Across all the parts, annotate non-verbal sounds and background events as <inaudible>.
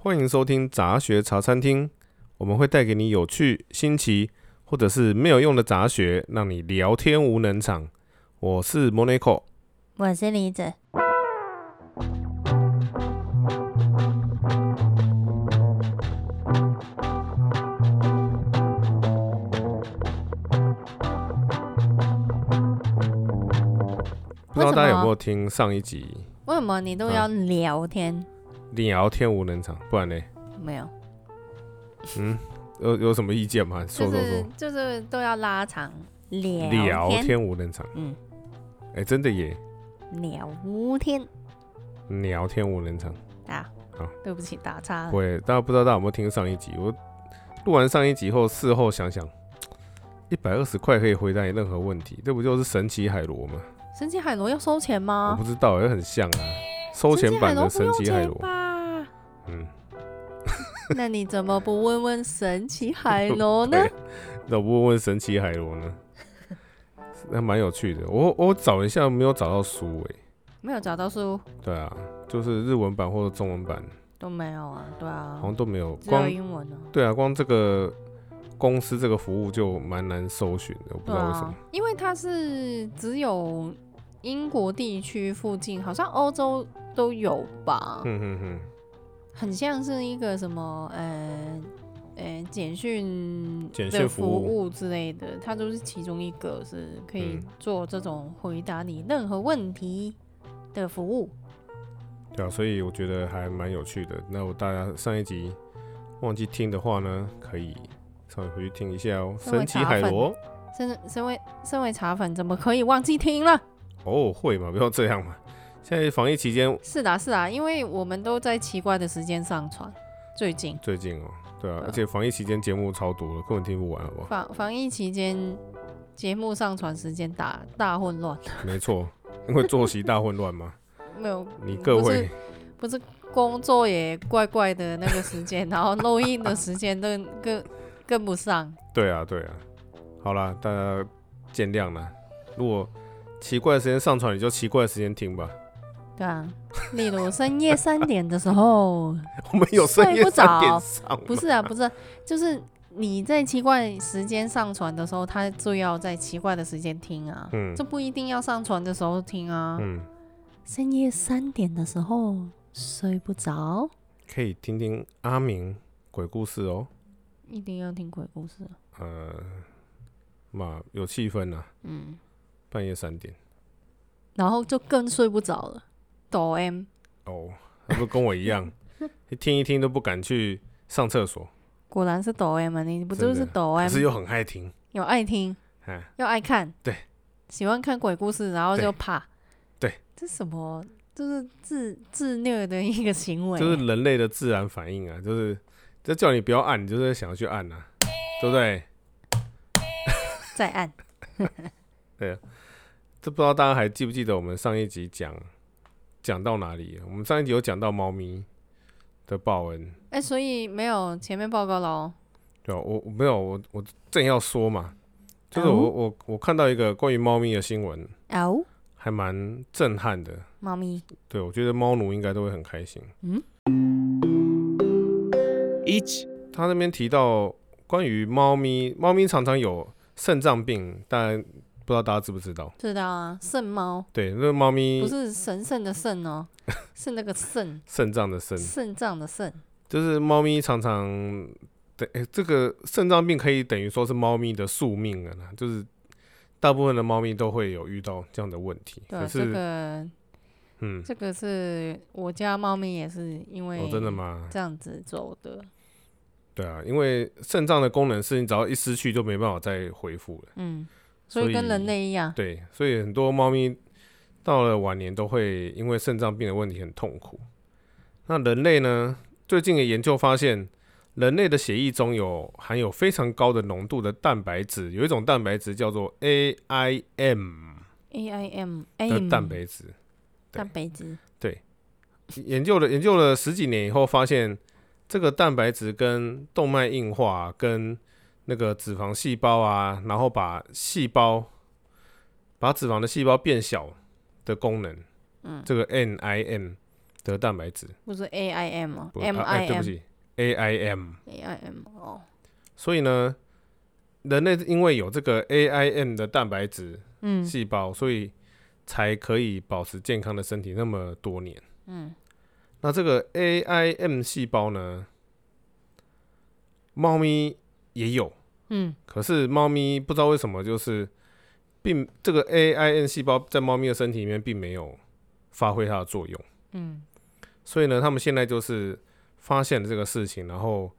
欢迎收听杂学茶餐厅，我们会带给你有趣、新奇或者是没有用的杂学，让你聊天无能场。我是 Monaco，我是李子。不知道大家有没有听上一集？为什么你都要聊天？啊、聊天无能场，不然呢？没有。嗯，有有什么意见吗？说说说。就是、就是、都要拉长聊天。聊天无能场。嗯。哎、欸，真的耶。聊天。聊天无能场。啊。好，对不起，打岔了。对，大家不知道大家有没有听上一集？我录完上一集后，事后想想，一百二十块可以回答你任何问题，这不就是神奇海螺吗？神奇海螺要收钱吗？我不知道，也很像啊，收钱版的神奇海螺。嗯，<laughs> 那你怎么不问问神奇海螺呢？<laughs> 那我不问问神奇海螺呢？<laughs> 那蛮有趣的。我我找一下，没有找到书诶、欸。没有找到书？对啊，就是日文版或者中文版都没有啊。对啊，好像都没有，光英文呢？对啊，光这个公司这个服务就蛮难搜寻的，我不知道为什么。因为它是只有。英国地区附近好像欧洲都有吧，嗯哼哼，很像是一个什么呃呃简讯简讯服务之类的，它都是其中一个是可以做这种回答你任何问题的服务。对啊，所以我觉得还蛮有趣的。那我大家上一集忘记听的话呢，可以稍微回去听一下哦。神奇海螺，身身为身为茶粉，怎么可以忘记听了？哦，会吗？不要这样嘛！现在防疫期间是的，是啊，因为我们都在奇怪的时间上传。最近，最近哦，对啊，而且防疫期间节目超多了，根本听不完，好不好？防防疫期间节目上传时间大大混乱。<laughs> 没错，因为作息大混乱吗？<laughs> 没有，你各位不是工作也怪怪的那个时间，然后录音的时间都跟跟不上。<laughs> 对啊，对啊，好啦，大家见谅了。如果奇怪的时间上传，你就奇怪的时间听吧。对啊，例如深夜三点的时候，<laughs> 我们有深夜三点上。不是啊，不是，就是你在奇怪时间上传的时候，他就要在奇怪的时间听啊。嗯，这不一定要上传的时候听啊。嗯，深夜三点的时候睡不着，可以听听阿明鬼故事哦。一定要听鬼故事。呃，嘛，有气氛啊。嗯。半夜三点，然后就更睡不着了。抖 M 哦，那不跟我一样，<laughs> 一听一听都不敢去上厕所。果然是抖 M 啊！你不就是抖 M？可是又很爱听，有爱听，又爱看，对，喜欢看鬼故事，然后就怕。对，这什么？就是自自虐的一个行为，就是人类的自然反应啊！就是这叫你不要按，你就是想要去按啊，对不对？再按。<laughs> 对，这不知道大家还记不记得我们上一集讲讲到哪里？我们上一集有讲到猫咪的报恩。哎、欸，所以没有前面报告喽？对啊，我我没有，我我正要说嘛，就是我我我看到一个关于猫咪的新闻哦，还蛮震撼的。猫咪？对，我觉得猫奴应该都会很开心。嗯，一，他那边提到关于猫咪，猫咪常常有肾脏病，但不知道大家知不知道？知道啊，肾猫。对，那个猫咪不是神圣的肾哦，<laughs> 是那个肾，肾脏的肾，肾脏的肾。就是猫咪常常，对，哎，这个肾脏病可以等于说是猫咪的宿命了，就是大部分的猫咪都会有遇到这样的问题。对，这个，嗯，这个是我家猫咪也是因为，真的吗？这样子走的。对啊，因为肾脏的功能是你只要一失去就没办法再恢复了。嗯。所以跟人类一样，对，所以很多猫咪到了晚年都会因为肾脏病的问题很痛苦。那人类呢？最近的研究发现，人类的血液中有含有非常高的浓度的蛋白质，有一种蛋白质叫做 AIM，AIM 的蛋白质，蛋白质，对，研究了研究了十几年以后，发现这个蛋白质跟动脉硬化跟那个脂肪细胞啊，然后把细胞把脂肪的细胞变小的功能，嗯，这个 NIM 的的蛋白质，不是 A I M 吗？M I M，对不起，A I M，A I M 哦。所以呢，人类因为有这个 A I M 的蛋白质嗯细胞，所以才可以保持健康的身体那么多年。嗯，那这个 A I M 细胞呢，猫咪也有。嗯，可是猫咪不知道为什么，就是并这个 A I N 细胞在猫咪的身体里面并没有发挥它的作用。嗯，所以呢，他们现在就是发现了这个事情，然后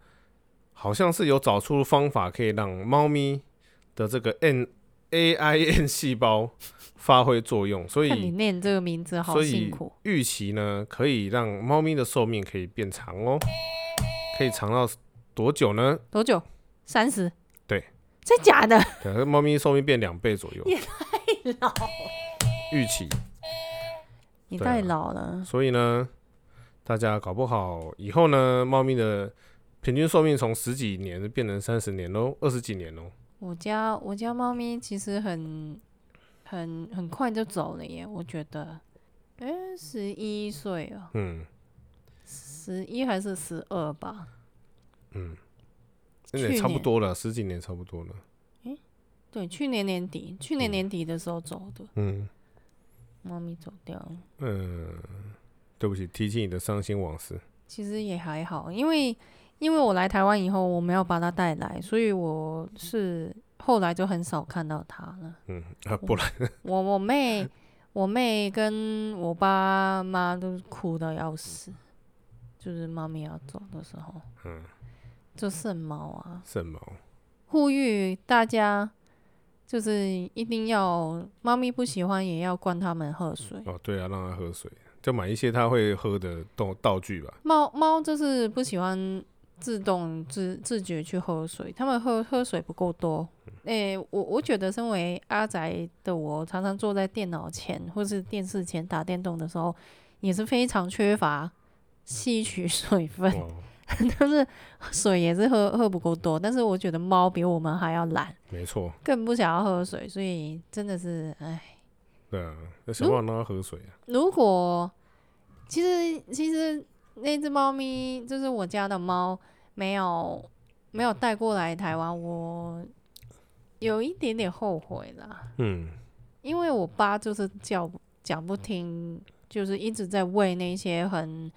好像是有找出方法可以让猫咪的这个 N A I N 细胞发挥作用。所以你念这个名字好辛苦。预期呢，可以让猫咪的寿命可以变长哦，可以长到多久呢？多久？三十。对，真假的？<laughs> 对，猫咪寿命变两倍左右。也太老。预期。你太老了。啊，所以呢，大家搞不好以后呢，猫咪的平均寿命从十几年变成三十年喽，二十几年喽。我家我家猫咪其实很很很快就走了耶，我觉得，哎，十一岁了，嗯，十一还是十二吧，嗯。现在差不多了，十几年差不多了。欸、对，去年年底，去年年底的时候走的。嗯，猫咪走掉了。嗯，对不起，提起你的伤心往事。其实也还好，因为因为我来台湾以后，我没有把它带来，所以我是后来就很少看到它了。嗯，啊，不然我我，我妹我妹跟我爸妈都哭得要死，就是猫咪要走的时候。嗯。就剩猫啊，剩猫，呼吁大家就是一定要，猫咪不喜欢也要灌它们喝水。哦，对啊，让它喝水，就买一些它会喝的道道具吧。猫猫就是不喜欢自动自自觉去喝水，它们喝喝水不够多。诶、欸，我我觉得身为阿宅的我，常常坐在电脑前或是电视前打电动的时候，也是非常缺乏吸取水分。<laughs> 但是水也是喝喝不够多，但是我觉得猫比我们还要懒，没错，更不想要喝水，所以真的是哎。对啊，那想办法让它喝水啊。如果其实其实那只猫咪就是我家的猫，没有没有带过来台湾，我有一点点后悔啦。嗯，因为我爸就是叫讲不听，就是一直在喂那些很。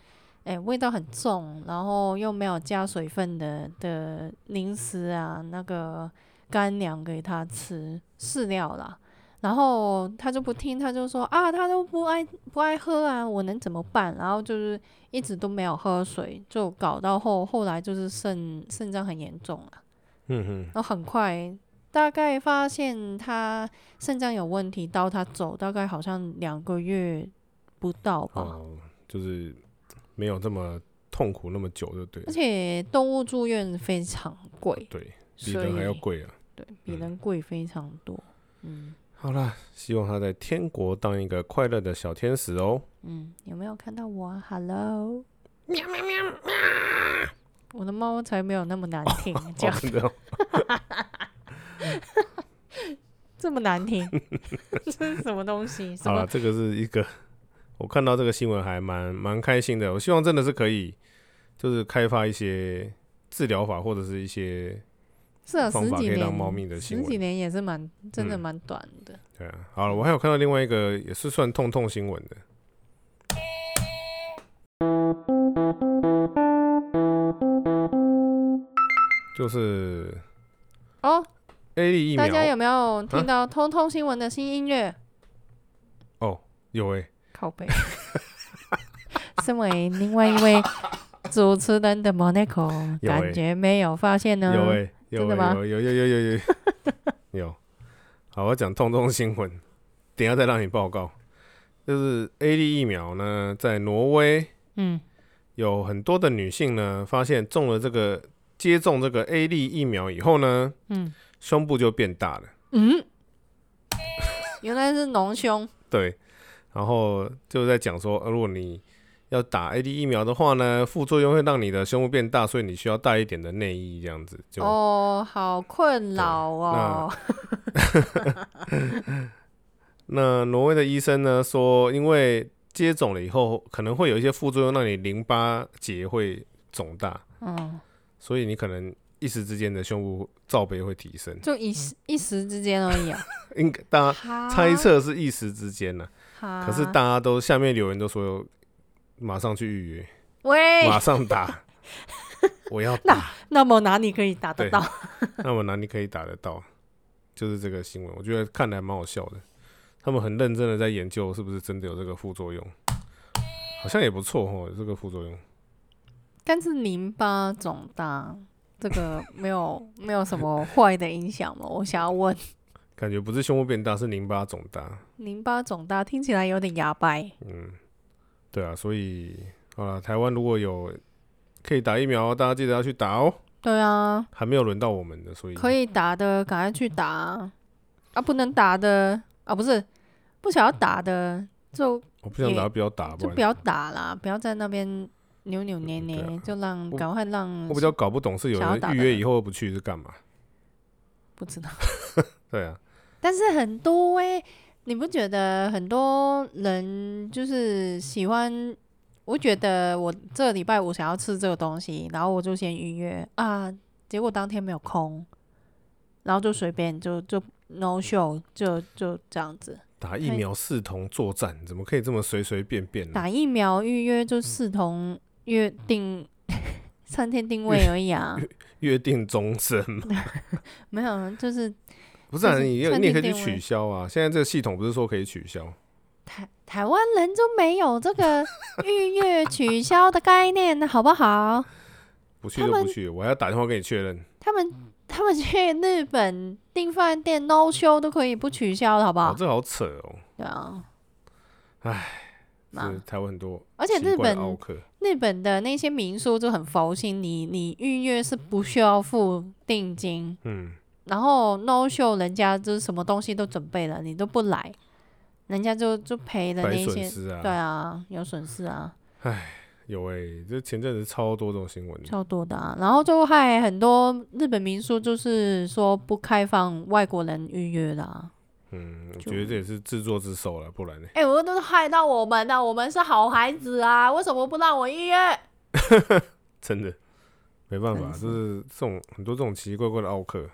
哎、欸，味道很重，然后又没有加水分的的零食啊，那个干粮给他吃饲料啦，然后他就不听，他就说啊，他都不爱不爱喝啊，我能怎么办？然后就是一直都没有喝水，就搞到后后来就是肾肾脏很严重了。嗯哼，然后很快大概发现他肾脏有问题，到他走大概好像两个月不到吧。哦，就是。没有这么痛苦那么久，就对。而且动物住院非常贵，对，比人还要贵啊。对，比人贵非常多。嗯，嗯好啦，希望他在天国当一个快乐的小天使哦。嗯，有没有看到我啊？Hello，喵喵喵喵！我的猫才没有那么难听，<laughs> 哦、这样的。<laughs> 这么难听，<laughs> 这是什么东西？好了，这个是一个。我看到这个新闻还蛮蛮开心的，我希望真的是可以，就是开发一些治疗法或者是一些方法可以让猫咪的新闻，十几年也是蛮真的蛮短的。嗯、对啊，好了，我还有看到另外一个也是算痛痛新闻的，就是哦，A 粒疫苗，大家有没有听到通通新闻的新音乐、啊？哦，有诶、欸。好背，身为另外一位主持人的 Monica 感觉没有发现呢。有诶，有有有有有有 <laughs> 有。好，我讲痛痛新闻，等下再让你报告。就是 A D 疫苗呢，在挪威嗯，有很多的女性呢，发现中了这个接种这个 A D 疫苗以后呢，嗯，胸部就变大了。嗯，原来是隆胸对。然后就在讲说，如果你要打 A D 疫苗的话呢，副作用会让你的胸部变大，所以你需要带一点的内衣这样子。就哦，好困扰哦。<laughs> 那，挪威的医生呢说，因为接种了以后，可能会有一些副作用，让你淋巴结会肿大。嗯，所以你可能一时之间的胸部罩杯会提升，就一时一时之间而已啊。<laughs> 应该大家猜测是一时之间呢，可是大家都下面留言都说马上去预约，喂，马上打，<laughs> 我要打。那那么哪里可以打得到？<laughs> 那么哪里可以打得到？就是这个新闻，我觉得看来蛮好笑的。他们很认真的在研究是不是真的有这个副作用，好像也不错哦，有这个副作用。但是淋巴肿大这个没有没有什么坏的影响吗？我想要问。感觉不是胸部变大，是淋巴肿大。淋巴肿大听起来有点牙白。嗯，对啊，所以啊，台湾如果有可以打疫苗，大家记得要去打哦。对啊，还没有轮到我们的，所以可以打的赶快去打啊！不能打的啊，不是不想要打的就我不想打，不要打，就不要打啦，不要在那边扭扭捏捏，啊、就让赶快让。我比较搞不懂是有人预约以后不去是干嘛？不知道。<laughs> 对啊，但是很多哎、欸，你不觉得很多人就是喜欢？我觉得我这个礼拜五想要吃这个东西，然后我就先预约啊，结果当天没有空，然后就随便就就 no show，就就这样子。打疫苗视同作战，怎么可以这么随随便便呢？打疫苗预约就视同约定 <laughs> 三天定位而已啊，约定终身 <laughs> 没有，就是不是啊？你你也可以去取消啊。现在这个系统不是说可以取消？台台湾人就没有这个预约取消的概念，好不好？<laughs> 不去就不去，我还要打电话给你确认。他们他们去日本订饭店 no show 都可以不取消的，好不好？哦、这好扯哦。对啊。唉，是台湾很多，而且日本日本的那些民宿就很佛心，你你预约是不需要付定金，嗯，然后 no show 人家就是什么东西都准备了，你都不来。人家就就赔了那些，啊对啊，有损失啊。唉，有哎、欸，这前阵子超多这种新闻，超多的啊。然后就害很多日本民宿，就是说不开放外国人预约啦。嗯，我觉得这也是自作自受了，不然呢？哎、欸，我都是害到我们的，我们是好孩子啊，为什么不让我预约？<laughs> 真的没办法，就是这种很多这种奇奇怪怪的奥客。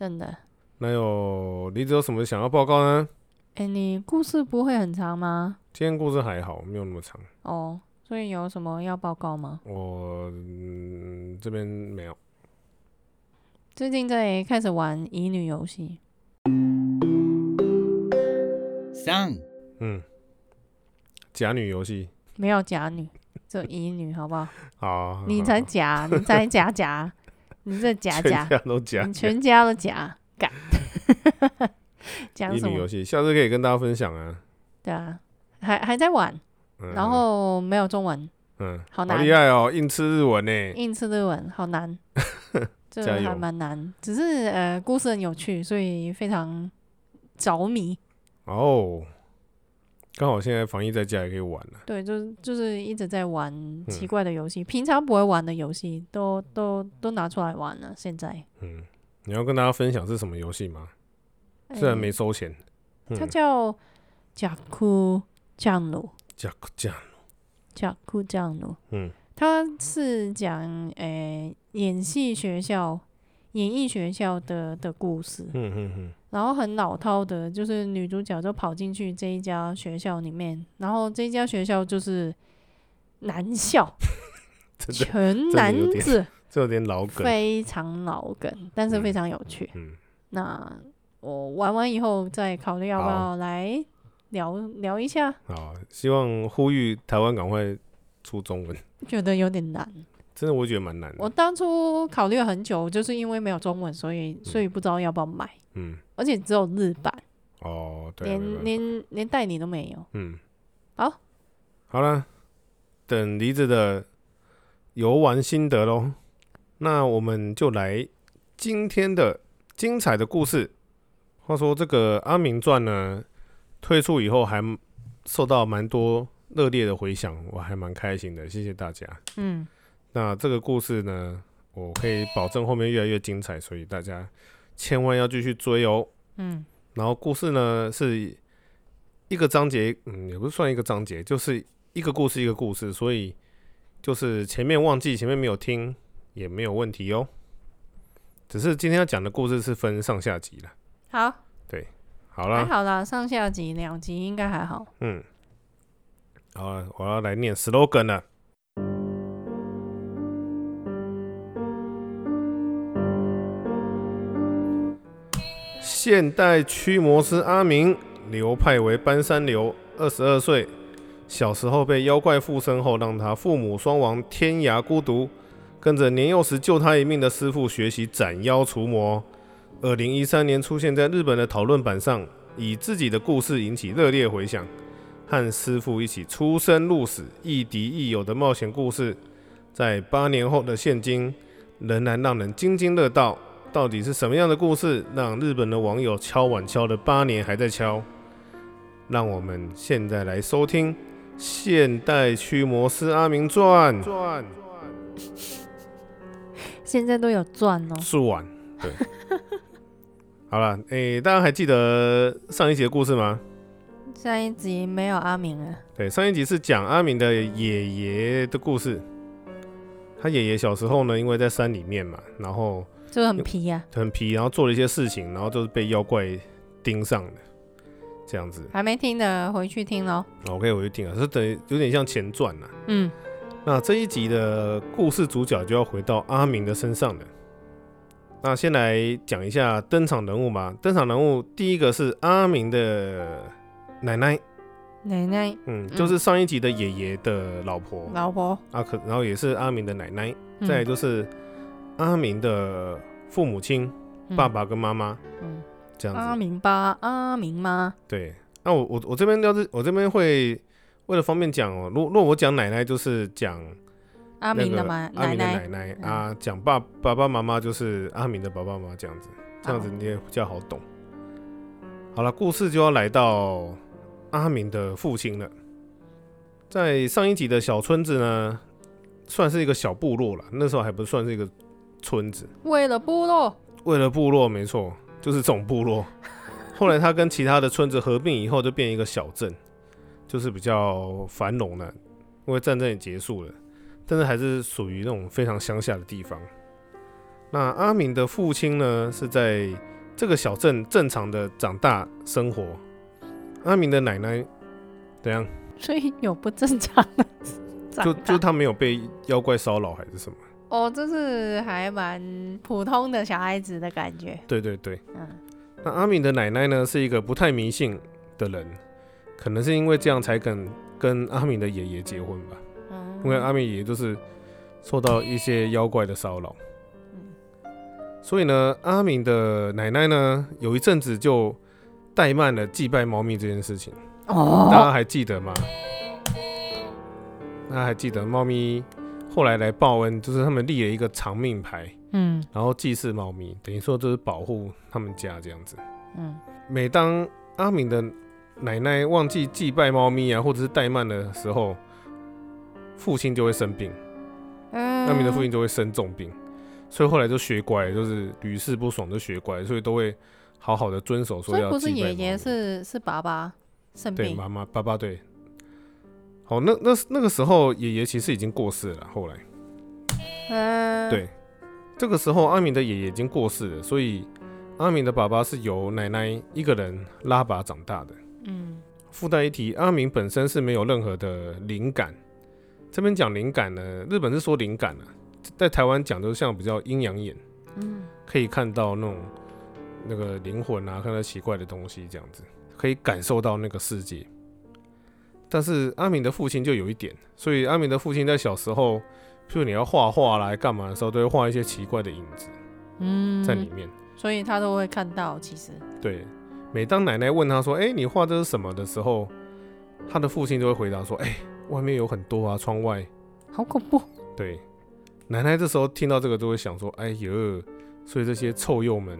真的。那有你有什么想要报告呢？哎、欸，你故事不会很长吗？今天故事还好，没有那么长。哦，所以有什么要报告吗？我、嗯、这边没有。最近在开始玩乙女游戏。三，嗯，假女游戏没有假女，就乙女，好不好？好，你才假，你才假假，你这假假，全家都假，你全家都假，干。<laughs> 乙女游戏，下次可以跟大家分享啊。对啊，还还在玩，嗯、然后没有中文，嗯，好难，好厉害哦，硬吃日文呢，硬吃日文，好难，<laughs> 这个还蛮难，只是呃，故事很有趣，所以非常着迷。哦，刚好现在防疫在家也可以玩了。对，就是就是一直在玩奇怪的游戏，嗯、平常不会玩的游戏，都都都拿出来玩了。现在，嗯，你要跟大家分享是什么游戏吗？虽然没收钱，它叫甲库酱奴。甲库酱奴，甲库酱奴。嗯，它是讲诶、欸、演戏学校、演艺学校的的故事。嗯嗯嗯。然后很老套的，就是女主角就跑进去这一家学校里面，然后这一家学校就是男校，<laughs> 全男子，这有点老梗，非常老梗，但是非常有趣。嗯，嗯那。我玩完以后再考虑要不要来聊聊一下。好，希望呼吁台湾赶快出中文。<laughs> 觉得有点难，真的，我觉得蛮难的。我当初考虑了很久，就是因为没有中文，所以所以不知道要不要买。嗯，而且只有日版。哦，对，连连连代理都没有。嗯，好，好了，等梨子的游玩心得喽。那我们就来今天的精彩的故事。话说这个《阿明传》呢，推出以后还受到蛮多热烈的回响，我还蛮开心的，谢谢大家。嗯，那这个故事呢，我可以保证后面越来越精彩，所以大家千万要继续追哦。嗯，然后故事呢是一个章节，嗯，也不是算一个章节，就是一个故事一个故事，所以就是前面忘记，前面没有听也没有问题哦。只是今天要讲的故事是分上下集了。好，对，好了，还好啦，上下集两集应该还好。嗯，好了，我要来念 slogan 了。现代驱魔师阿明，流派为搬山流，二十二岁，小时候被妖怪附身后，让他父母双亡，天涯孤独。跟着年幼时救他一命的师傅学习斩妖除魔。二零一三年出现在日本的讨论板上，以自己的故事引起热烈回响。和师傅一起出生入死、亦敌亦友的冒险故事，在八年后的现今，仍然让人津津乐道。到底是什么样的故事，让日本的网友敲碗敲了八年还在敲？让我们现在来收听《现代驱魔师阿明传》。现在都有传哦，<laughs> 是碗对。好了，诶、欸，大家还记得上一集的故事吗？上一集没有阿明了。对，上一集是讲阿明的爷爷的故事。他爷爷小时候呢，因为在山里面嘛，然后就很皮呀、啊，很皮，然后做了一些事情，然后就是被妖怪盯上的，这样子。还没听的，回去听喽。OK，我就听了，是等于有点像前传呐。嗯。那这一集的故事主角就要回到阿明的身上了。那先来讲一下登场人物吧。登场人物第一个是阿明的奶奶。奶奶，嗯，就是上一集的爷爷的老婆。老婆。啊，可然后也是阿明的奶奶。再来就是阿明的父母亲，爸爸跟妈妈。嗯，这样子。阿明爸，阿明妈。对。那我我我这边要是我这边会。为了方便讲哦，如果如果我讲奶奶就是讲阿明的妈，阿明的奶奶啊，讲爸爸爸妈妈就是阿明的爸爸妈妈这样子，这样子你也比较好懂。好了，故事就要来到阿明的父亲了。在上一集的小村子呢，算是一个小部落了，那时候还不算是一个村子。为了部落，为了部落，没错，就是总部落。<laughs> 后来他跟其他的村子合并以后，就变一个小镇。就是比较繁荣的，因为战争也结束了，但是还是属于那种非常乡下的地方。那阿明的父亲呢，是在这个小镇正常的长大生活。阿明的奶奶怎样？所以有不正常的 <laughs> 就就他没有被妖怪骚扰还是什么？哦，就是还蛮普通的小孩子的感觉。对对对，嗯。那阿敏的奶奶呢，是一个不太迷信的人。可能是因为这样才肯跟阿敏的爷爷结婚吧，嗯因为阿敏爷爷就是受到一些妖怪的骚扰，嗯所以呢，阿敏的奶奶呢，有一阵子就怠慢了祭拜猫咪这件事情。哦，大家还记得吗？大家还记得猫咪后来来报恩，就是他们立了一个长命牌，嗯，然后祭祀猫咪，等于说就是保护他们家这样子。嗯，每当阿敏的奶奶忘记祭拜猫咪啊，或者是怠慢的时候，父亲就会生病，嗯阿敏的父亲就会生重病，所以后来就学乖，就是屡试不爽就学乖，所以都会好好的遵守说要祭拜。所以不是爷爷，是是爸爸生病，对，妈妈爸爸对。好，那那那个时候爷爷其实已经过世了，后来，嗯，对，这个时候阿明的爷爷已经过世了，所以阿明的爸爸是由奶奶一个人拉拔长大的。嗯，附带一提，阿明本身是没有任何的灵感。这边讲灵感呢，日本是说灵感啊，在台湾讲都像比较阴阳眼，嗯，可以看到那种那个灵魂啊，看到奇怪的东西这样子，可以感受到那个世界。但是阿明的父亲就有一点，所以阿明的父亲在小时候，譬如你要画画来干嘛的时候，都会画一些奇怪的影子，嗯，在里面，所以他都会看到。其实对。每当奶奶问他说：“哎、欸，你画这是什么？”的时候，他的父亲就会回答说：“哎、欸，外面有很多啊，窗外，好恐怖。”对，奶奶这时候听到这个，都会想说：“哎呦，所以这些臭鼬们，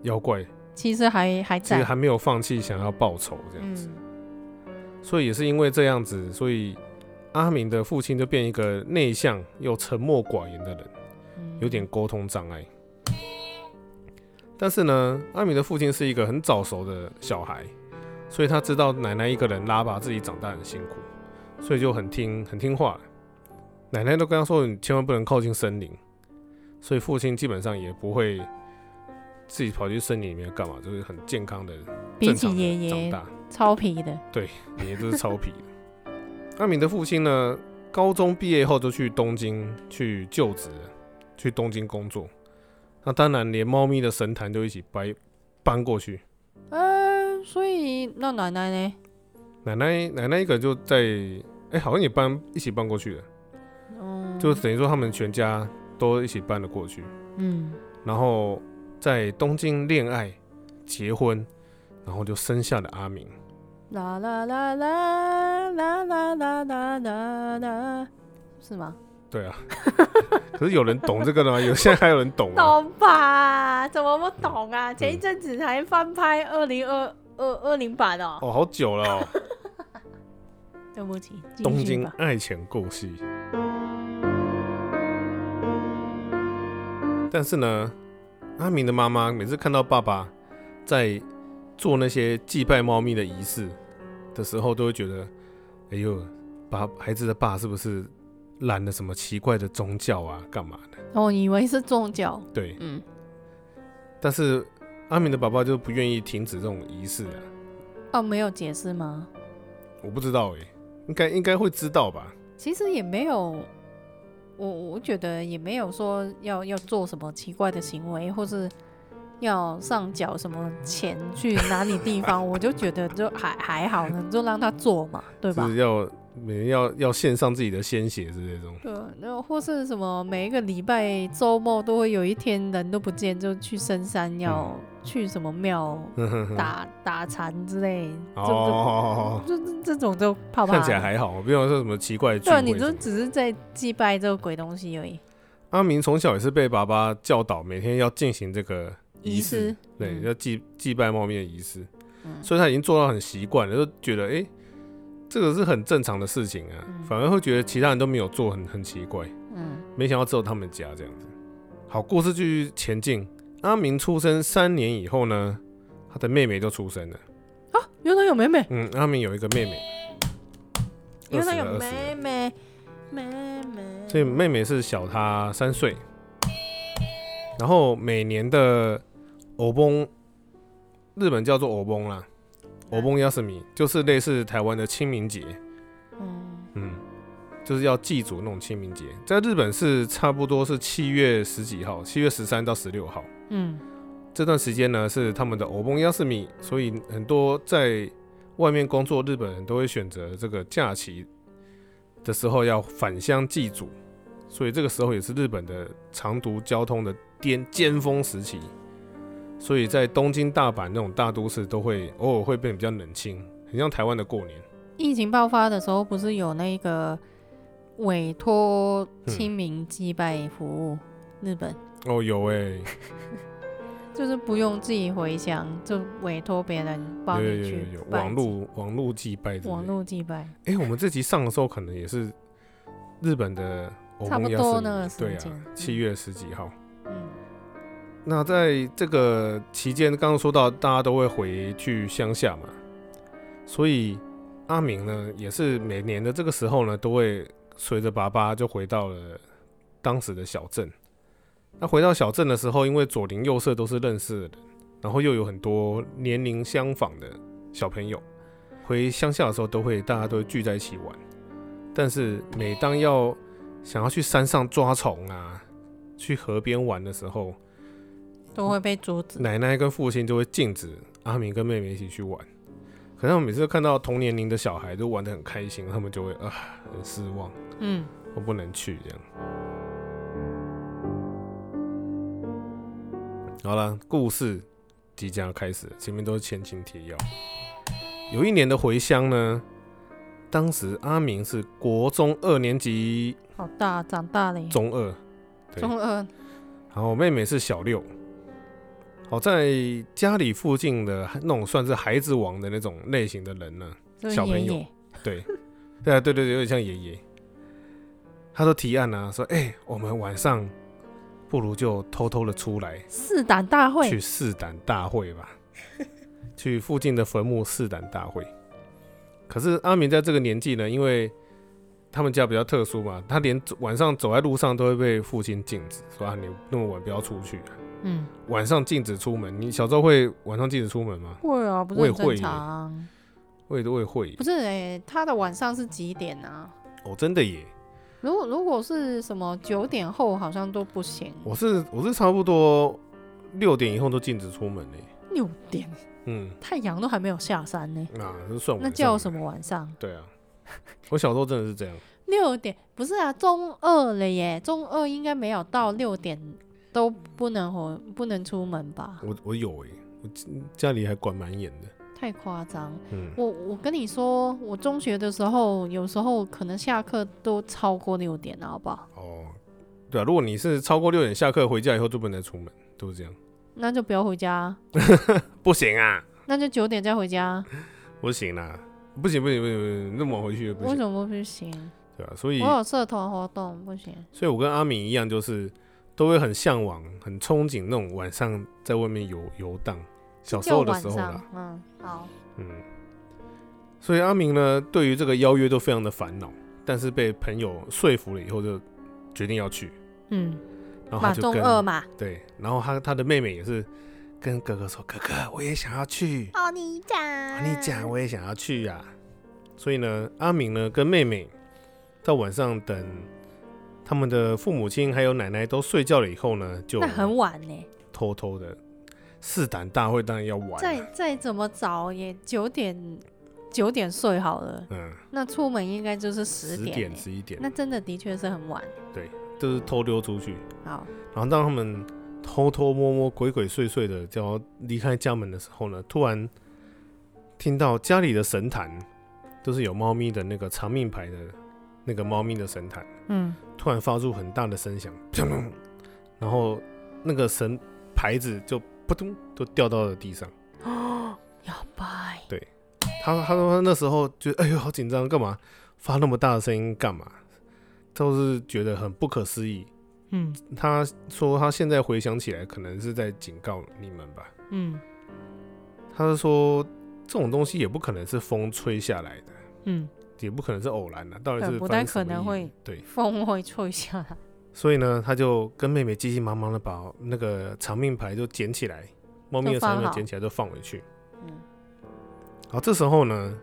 妖怪，其实还还在，其实还没有放弃想要报仇这样子。嗯、所以也是因为这样子，所以阿明的父亲就变一个内向又沉默寡言的人，有点沟通障碍。”但是呢，阿明的父亲是一个很早熟的小孩，所以他知道奶奶一个人拉拔自己长大很辛苦，所以就很听很听话。奶奶都跟他说：“你千万不能靠近森林。”所以父亲基本上也不会自己跑去森林里面干嘛，就是很健康的、正常的长大。超皮的，对，爷爷都是超皮的。<laughs> 阿明的父亲呢，高中毕业后就去东京去就职，去东京工作。那当然，连猫咪的神坛都一起搬搬过去。呃，所以那奶奶呢？奶奶奶奶一个人就在，哎、欸，好像也搬一起搬过去了。嗯，就等于说他们全家都一起搬了过去。嗯，然后在东京恋爱、结婚，然后就生下了阿明。啦啦啦啦啦啦啦啦啦啦，是吗？对啊，<laughs> 可是有人懂这个的吗？有现在还有人懂吗？懂吧？怎么不懂啊？前一阵子才翻拍二零二二二零版哦。哦，好久了哦。<laughs> 对不起，东京爱情故事。但是呢，阿明的妈妈每次看到爸爸在做那些祭拜猫咪的仪式的时候，都会觉得，哎呦，把孩子的爸是不是染了什么奇怪的宗教啊？干嘛的？我、哦、以为是宗教。对，嗯。但是阿明的爸爸就不愿意停止这种仪式啊。哦，没有解释吗？我不知道哎、欸，应该应该会知道吧？其实也没有，我我觉得也没有说要要做什么奇怪的行为，或是。要上缴什么钱去哪里地方，<laughs> 我就觉得就还还好呢，<laughs> 就让他做嘛，对吧？是要每人要要献上自己的鲜血是这种。对，那或是什么每一个礼拜周末都会有一天人都不见，就去深山要去什么庙 <laughs> 打打禅之类，哦，就这这种就怕怕。看起来还好，不用说什么奇怪的。对，你就只是在祭拜这个鬼东西而已。阿明从小也是被爸爸教导，每天要进行这个。仪式，式对，要祭祭拜猫咪的仪式，嗯、所以他已经做到很习惯了，就觉得哎、欸，这个是很正常的事情啊，嗯、反而会觉得其他人都没有做很，很很奇怪。嗯，没想到只有他们家这样子。好，故事继续前进。阿明出生三年以后呢，他的妹妹就出生了。啊，原来有妹妹。嗯，阿明有一个妹妹。原来有妹妹，妹妹。所以妹妹是小他三岁。然后每年的。欧崩，日本叫做欧崩啦，欧崩亚斯米就是类似台湾的清明节，嗯。嗯，就是要祭祖那种清明节，在日本是差不多是七月十几号，七月十三到十六号，嗯，这段时间呢是他们的欧崩亚斯米，所以很多在外面工作日本人都会选择这个假期的时候要返乡祭祖，所以这个时候也是日本的长途交通的巅尖峰时期。所以在东京、大阪那种大都市，都会偶尔会变得比较冷清，很像台湾的过年。疫情爆发的时候，不是有那个委托清明祭拜服务？嗯、日本哦，有哎、欸，<laughs> 就是不用自己回乡，就委托别人帮你去有有有有网络网络祭拜。网络祭拜。哎、欸，我们这集上的时候，可能也是日本的，差不多那个时间，对啊，七月十几号。那在这个期间，刚刚说到大家都会回去乡下嘛，所以阿明呢也是每年的这个时候呢，都会随着爸爸就回到了当时的小镇。那回到小镇的时候，因为左邻右舍都是认识的人，然后又有很多年龄相仿的小朋友，回乡下的时候都会大家都聚在一起玩。但是每当要想要去山上抓虫啊，去河边玩的时候，都会被阻止，奶奶跟父亲就会禁止阿明跟妹妹一起去玩。可是我每次看到同年龄的小孩都玩的很开心，他们就会啊很失望，嗯，我不能去这样。好了，故事即将要开始，前面都是前情提要。有一年的回乡呢，当时阿明是国中二年级，好大，长大了，中二，中二，然后妹妹是小六。好，在家里附近的那种算是孩子王的那种类型的人呢，小朋友，对，对啊，对对对，有点像爷爷。他说提案啊，说，哎、欸，我们晚上不如就偷偷的出来，试胆大会，去试胆大会吧。<laughs> 去附近的坟墓试胆大会。可是阿明在这个年纪呢，因为他们家比较特殊嘛，他连晚上走在路上都会被父亲禁止，说啊，你那么晚不要出去。嗯，晚上禁止出门。你小时候会晚上禁止出门吗？会啊，不是很正常。我也会会。不是哎、欸，他的晚上是几点啊？哦，真的耶。如果如果是什么九点后，好像都不行。我是我是差不多六点以后都禁止出门呢。六点？嗯，太阳都还没有下山呢。那是算那叫什么晚上？对啊，我小时候真的是这样。六点不是啊，中二了耶，中二应该没有到六点都不能回不能出门吧？我我有哎，我家里还管蛮严的。太夸张，嗯，我我跟你说，我中学的时候有时候可能下课都超过六点了，好不好？哦，对啊，如果你是超过六点下课回家以后就不能再出门，都是这样。那就不要回家。<laughs> 不行啊。那就九点再回家。不行啦，不行不行不行不行，那么晚回去不行。为什么不行？对啊，所以我有社团活动，不行。所以我跟阿敏一样，就是都会很向往、很憧憬那种晚上在外面游游荡。小时候的时候啦，嗯，好，嗯。所以阿明呢，对于这个邀约都非常的烦恼，但是被朋友说服了以后，就决定要去。嗯，然后他就跟嘛，对，然后他他的妹妹也是跟哥哥说：“哥哥，我也想要去。”哦，你讲，你讲，我也想要去呀。所以呢，阿明呢跟妹妹。到晚上等他们的父母亲还有奶奶都睡觉了以后呢，就那很晚呢，偷偷的四胆大会当然要晚，再再怎么早也九点九点睡好了，嗯，那出门应该就是十点十一点，那真的的确是很晚，对，就是偷溜出去，好，然后当他们偷偷摸摸鬼鬼祟祟的就要离开家门的时候呢，突然听到家里的神坛都是有猫咪的那个长命牌的。那个猫咪的神坛，嗯，突然发出很大的声响，然后那个神牌子就扑通就掉到了地上。哦，<gasps> 要拜。对，他他说他那时候觉得哎呦好紧张，干嘛发那么大的声音干嘛？都是觉得很不可思议。嗯，他说他现在回想起来，可能是在警告你们吧。嗯，他是说这种东西也不可能是风吹下来的。嗯。也不可能是偶然的，到底是不太可能会对风会吹下来。所以呢，他就跟妹妹急急忙忙的把那个长命牌就捡起来，猫咪的长命牌捡起来就放回去。嗯，好，这时候呢，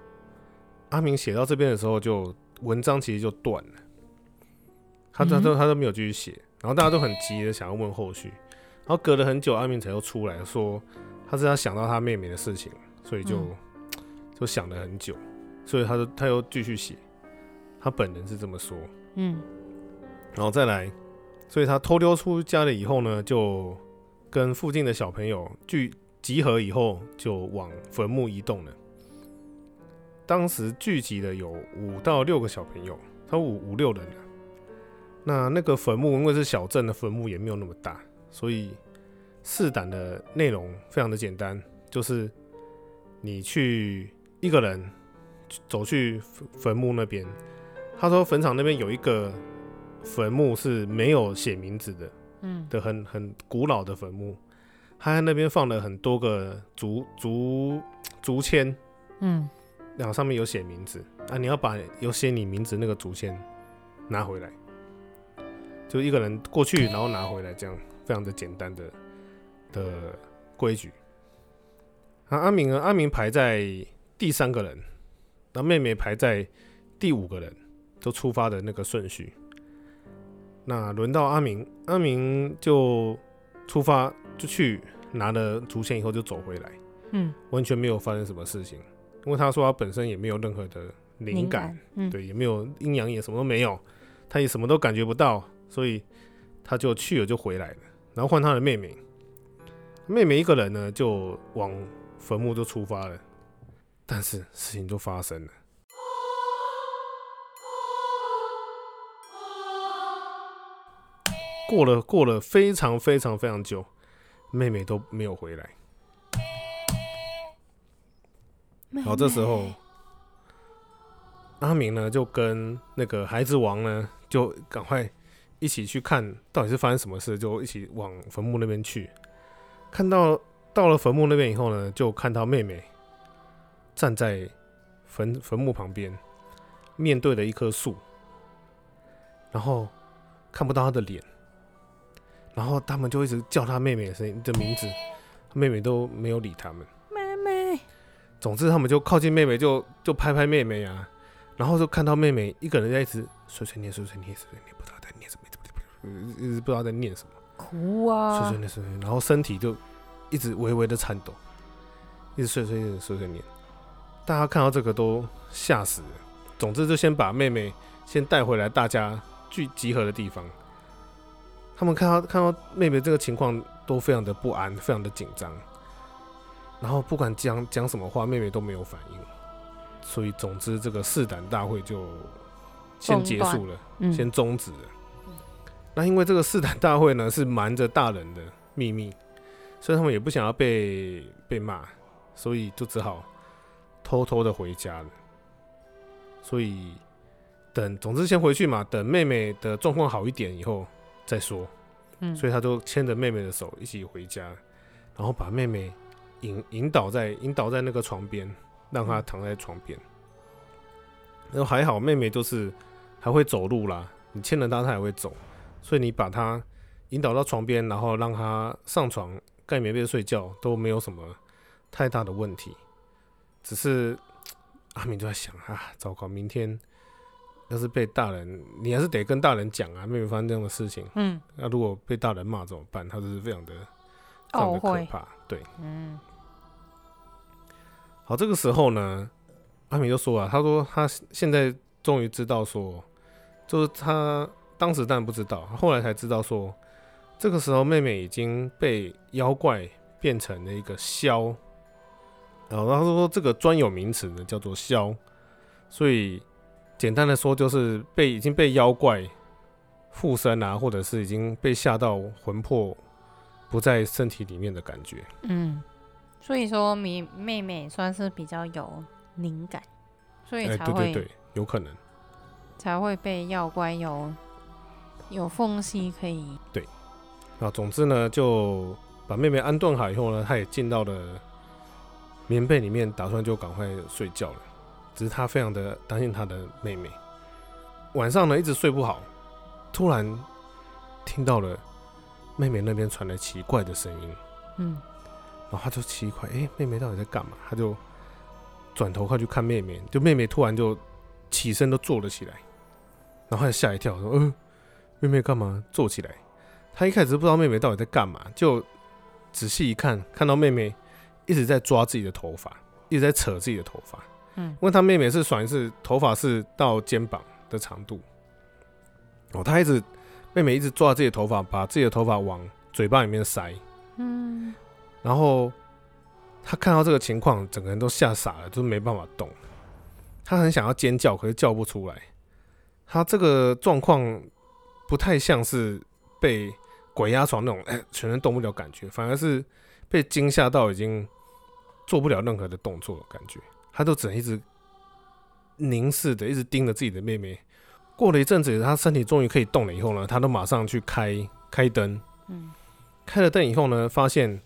阿明写到这边的时候，就文章其实就断了，他他都他都没有继续写，然后大家都很急的想要问后续，然后隔了很久，阿明才又出来说，他是他想到他妹妹的事情，所以就、嗯、就想了很久。所以他就他又继续写，他本人是这么说，嗯，然后再来，所以他偷溜出家了以后呢，就跟附近的小朋友聚集合以后，就往坟墓移动了。当时聚集的有五到六个小朋友，他五五六人了。那那个坟墓因为是小镇的坟墓，也没有那么大，所以试胆的内容非常的简单，就是你去一个人。走去坟墓那边，他说坟场那边有一个坟墓是没有写名字的，嗯，的很很古老的坟墓，他在那边放了很多个竹竹竹签，嗯，然后上面有写名字，啊，你要把有写你名字那个竹签拿回来，就一个人过去，然后拿回来，这样。非常的简单的的规矩。啊，阿明呢？阿明排在第三个人。那妹妹排在第五个人，都出发的那个顺序。那轮到阿明，阿明就出发就去拿了竹签以后就走回来，嗯，完全没有发生什么事情，因为他说他本身也没有任何的灵感，感嗯、对，也没有阴阳眼，什么都没有，他也什么都感觉不到，所以他就去了就回来了。然后换他的妹妹，妹妹一个人呢就往坟墓就出发了。但是事情就发生了，过了过了非常非常非常久，妹妹都没有回来。好，这时候阿明呢就跟那个孩子王呢就赶快一起去看到底是发生什么事，就一起往坟墓那边去，看到到了坟墓那边以后呢，就看到妹妹站在坟坟墓旁边，面对了一棵树，然后看不到他的脸，然后他们就一直叫他妹妹的声音的名字，妹妹都没有理他们。妹妹。总之，他们就靠近妹妹就，就就拍拍妹妹啊，然后就看到妹妹一个人在一直碎碎念、碎碎念、碎碎念，不知道在念什么，一直不知道在念什么，哭啊，碎碎念、碎碎念，然后身体就。一直微微的颤抖，一直碎碎念碎碎念，大家看到这个都吓死了。总之，就先把妹妹先带回来，大家聚集合的地方。他们看到看到妹妹这个情况，都非常的不安，非常的紧张。然后不管讲讲什么话，妹妹都没有反应。所以，总之这个试胆大会就先结束了，嗯、先终止了。那因为这个试胆大会呢，是瞒着大人的秘密。所以他们也不想要被被骂，所以就只好偷偷的回家了。所以等，总之先回去嘛，等妹妹的状况好一点以后再说。嗯，所以他就牵着妹妹的手一起回家，然后把妹妹引引导在引导在那个床边，让她躺在床边。然后还好，妹妹就是还会走路啦，你牵着她，她也会走，所以你把她引导到床边，然后让她上床。盖棉被睡觉都没有什么太大的问题，只是阿明就在想啊，糟糕，明天要是被大人，你还是得跟大人讲啊，妹妹发生这样的事情，嗯，那如果被大人骂怎么办？他就是非常的非常的可怕，对，嗯，好，这个时候呢，阿明就说啊，他说他现在终于知道说，就是他当时当然不知道，后来才知道说。这个时候，妹妹已经被妖怪变成了一个枭，然后他说这个专有名词呢叫做枭，所以简单的说就是被已经被妖怪附身啊，或者是已经被吓到魂魄不在身体里面的感觉。嗯，所以说你妹妹算是比较有灵感，所以才会、欸、对对对，有可能才会被妖怪有有缝隙可以对。啊，总之呢，就把妹妹安顿好以后呢，她也进到了棉被里面，打算就赶快睡觉了。只是他非常的担心他的妹妹，晚上呢一直睡不好，突然听到了妹妹那边传来奇怪的声音，嗯，然后他就奇怪，哎，妹妹到底在干嘛？他就转头快去看妹妹，就妹妹突然就起身都坐了起来，然后他吓一跳，说：“嗯，妹妹干嘛坐起来？”他一开始不知道妹妹到底在干嘛，就仔细一看，看到妹妹一直在抓自己的头发，一直在扯自己的头发。嗯，因为他妹妹是算是头发是到肩膀的长度。哦，他一直妹妹一直抓自己的头发，把自己的头发往嘴巴里面塞。嗯，然后他看到这个情况，整个人都吓傻了，就是没办法动。他很想要尖叫，可是叫不出来。他这个状况不太像是被。鬼压床那种，哎、欸，全身动不了感觉，反而是被惊吓到，已经做不了任何的动作感觉。他都只能一直凝视的，一直盯着自己的妹妹。过了一阵子，他身体终于可以动了以后呢，他都马上去开开灯。嗯，开了灯以后呢，发现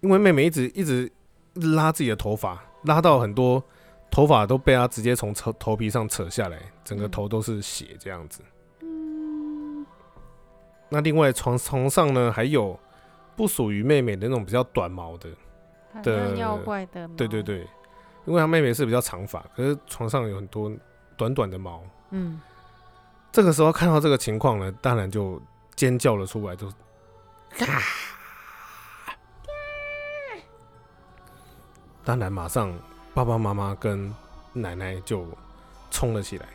因为妹妹一直一直拉自己的头发，拉到很多头发都被他直接从头头皮上扯下来，整个头都是血这样子。那另外床床上呢，还有不属于妹妹的那种比较短毛的的妖怪的，对对对，因为他妹妹是比较长发，可是床上有很多短短的毛。嗯，这个时候看到这个情况呢，当然就尖叫了出来，就啊！当然马上爸爸妈妈跟奶奶就冲了起来。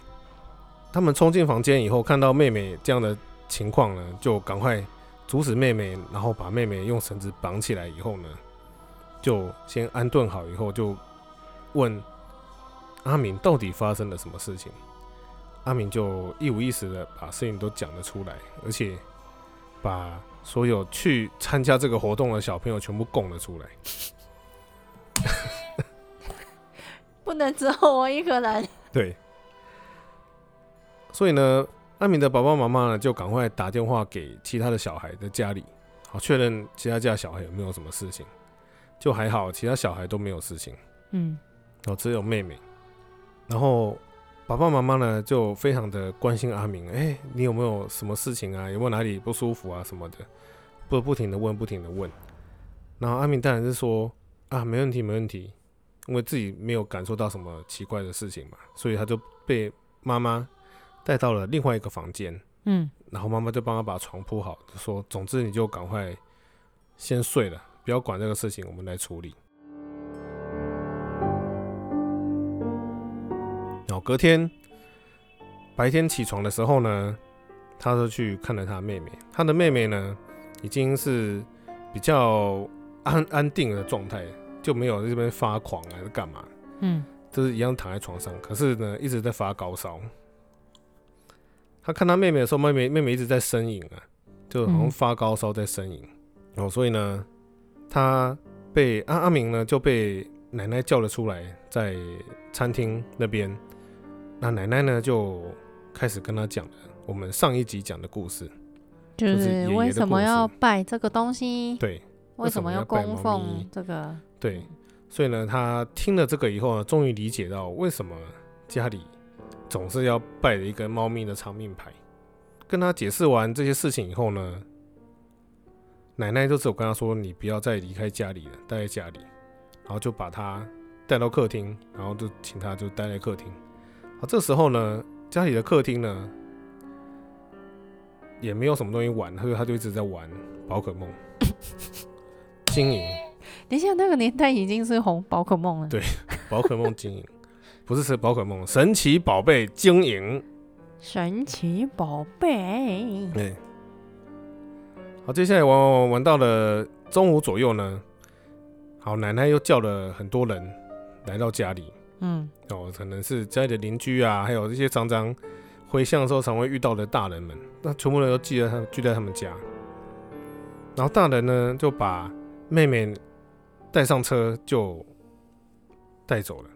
他们冲进房间以后，看到妹妹这样的。情况呢，就赶快阻止妹妹，然后把妹妹用绳子绑起来以后呢，就先安顿好以后，就问阿明到底发生了什么事情。阿明就一五一十的把事情都讲了出来，而且把所有去参加这个活动的小朋友全部供了出来。不能只有我一个人。对。所以呢。阿明的爸爸妈妈呢，就赶快打电话给其他的小孩的家里，好确认其他家小孩有没有什么事情。就还好，其他小孩都没有事情。嗯，然后只有妹妹。然后爸爸妈妈呢就非常的关心阿明，哎，你有没有什么事情啊？有没有哪里不舒服啊什么的？不不停的问，不停的问。然后阿明当然是说啊，没问题，没问题，因为自己没有感受到什么奇怪的事情嘛，所以他就被妈妈带到了另外一个房间。嗯，然后妈妈就帮他把床铺好，就说：“总之你就赶快先睡了，不要管这个事情，我们来处理。”然后隔天白天起床的时候呢，他就去看了他妹妹。他的妹妹呢，已经是比较安安定的状态，就没有在这边发狂还是干嘛。嗯，就是一样躺在床上，可是呢，一直在发高烧。他看他妹妹的时候，妹妹妹妹一直在呻吟啊，就好像发高烧在呻吟。然后所以呢，他被阿阿明呢就被奶奶叫了出来，在餐厅那边。那奶奶呢就开始跟他讲了我们上一集讲的故事，就是为什么要拜这个东西？对，为什么要供奉这个？对，所以呢，他听了这个以后呢，终于理解到为什么家里。总是要拜了一个猫咪的长命牌。跟他解释完这些事情以后呢，奶奶就只有跟他说：“你不要再离开家里了，待在家里。”然后就把他带到客厅，然后就请他就待在客厅。好，这时候呢，家里的客厅呢也没有什么东西玩，所以他就一直在玩宝可梦 <laughs> 金银。等一下，那个年代已经是红宝可梦了。对，宝可梦经营。不是是宝可梦，神奇宝贝经营，神奇宝贝。对，好，接下来玩玩玩玩到了中午左右呢。好，奶奶又叫了很多人来到家里。嗯，哦，可能是家里的邻居啊，还有这些常常回乡的时候常会遇到的大人们，那全部人都聚在他聚在他们家。然后大人呢就把妹妹带上车就带走了。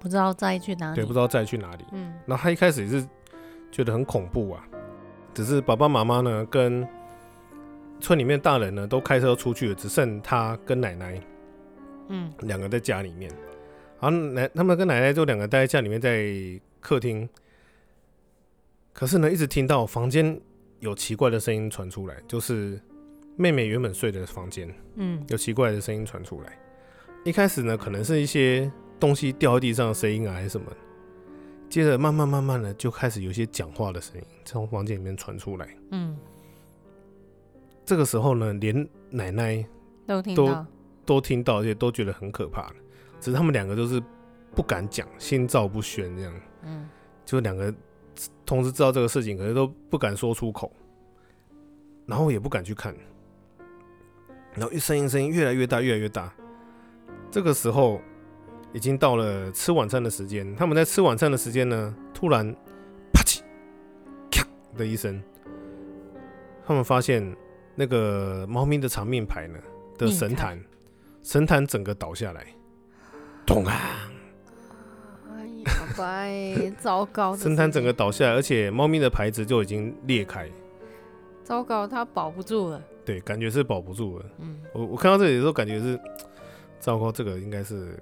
不知道再去哪里？对，不知道再去哪里。嗯，然后他一开始也是觉得很恐怖啊，只是爸爸妈妈呢跟村里面大人呢都开车出去了，只剩他跟奶奶，嗯，两个在家里面。然后奶他们跟奶奶就两个待在家里面，在客厅。可是呢，一直听到房间有奇怪的声音传出来，就是妹妹原本睡的房间，嗯，有奇怪的声音传出来。一开始呢，可能是一些。东西掉在地上的声音啊，还是什么？接着慢慢慢慢的就开始有些讲话的声音从房间里面传出来。嗯，这个时候呢，连奶奶都听到，都听到，而且都觉得很可怕。只是他们两个都是不敢讲，心照不宣这样。嗯，就两个同时知道这个事情，可是都不敢说出口，然后也不敢去看。然后声音声音越来越大，越来越大。这个时候。已经到了吃晚餐的时间，他们在吃晚餐的时间呢，突然啪叽咔的一声，他们发现那个猫咪的长命牌呢的神坛，神坛整个倒下来，咚啊！哎呀，拜，糟糕！神坛整个倒下来，而且猫咪的牌子就已经裂开，糟糕，它保不住了。对，感觉是保不住了。嗯，我我看到这里的时候，感觉是糟糕，这个应该是。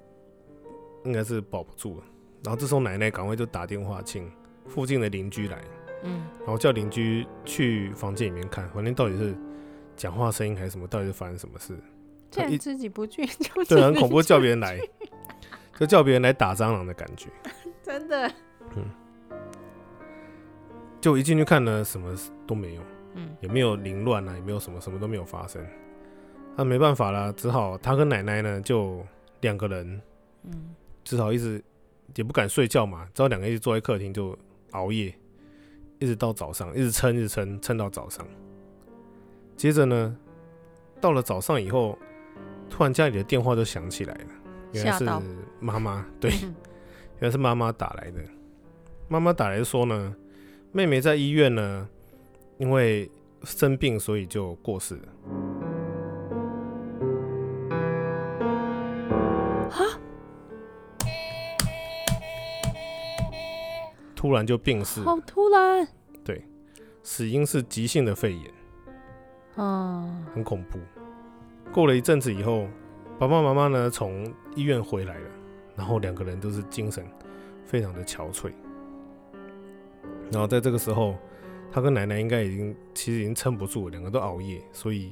应该是保不住了，然后这时候奶奶赶快就打电话请附近的邻居来，嗯，然后叫邻居去房间里面看，房间到底是讲话声音还是什么，到底是发生什么事？他一自己不去 <laughs> 就对，很恐怖，叫别人来，就叫别人来打蟑螂的感觉，<laughs> 真的，嗯，就一进去看呢，什么都没有，嗯，也没有凌乱啊，也没有什么，什么都没有发生，那没办法啦，只好他跟奶奶呢就两个人，嗯。至少一直也不敢睡觉嘛，只好两个一直坐在客厅就熬夜，一直到早上，一直撑，一直撑，撑到早上。接着呢，到了早上以后，突然家里的电话就响起来了，原来是妈妈，<laughs> 对，原来是妈妈打来的。妈妈打来说呢，妹妹在医院呢，因为生病，所以就过世了。突然就病逝，好突然。对，死因是急性的肺炎，嗯，很恐怖。过了一阵子以后，爸爸妈妈呢从医院回来了，然后两个人都是精神非常的憔悴。然后在这个时候，他跟奶奶应该已经其实已经撑不住了，两个都熬夜，所以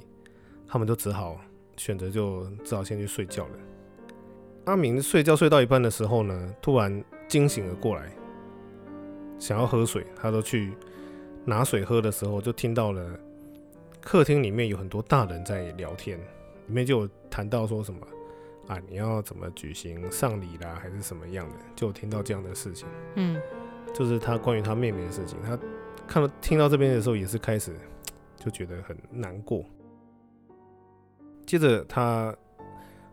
他们就只好选择就只好先去睡觉了。阿明睡觉睡到一半的时候呢，突然惊醒了过来，想要喝水，他都去拿水喝的时候，就听到了客厅里面有很多大人在聊天，里面就有谈到说什么啊，你要怎么举行丧礼啦，还是什么样的，就听到这样的事情。嗯。就是他关于他妹妹的事情，他看到听到这边的时候也是开始就觉得很难过。接着他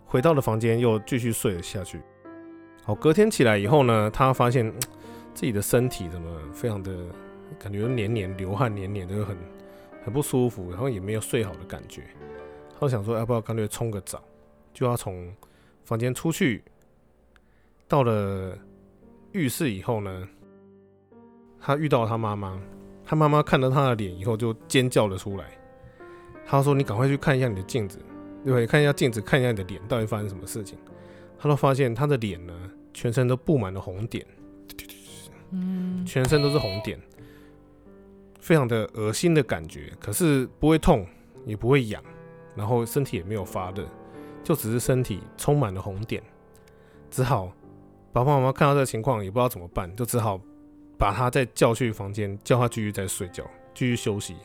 回到了房间，又继续睡了下去。好，隔天起来以后呢，他发现自己的身体怎么非常的感觉黏黏，流汗黏黏的，很很不舒服，然后也没有睡好的感觉。他想说要不要干脆冲个澡，就要从房间出去，到了浴室以后呢。他遇到了他妈妈，他妈妈看到他的脸以后就尖叫了出来。他说：“你赶快去看一下你的镜子，对不对？看一下镜子，看一下你的脸，到底发生什么事情？”他都发现他的脸呢，全身都布满了红点，嗯，全身都是红点，非常的恶心的感觉。可是不会痛，也不会痒，然后身体也没有发热，就只是身体充满了红点。只好爸爸妈妈看到这个情况，也不知道怎么办，就只好。把他再叫去房间，叫他继续在睡觉，继续休息。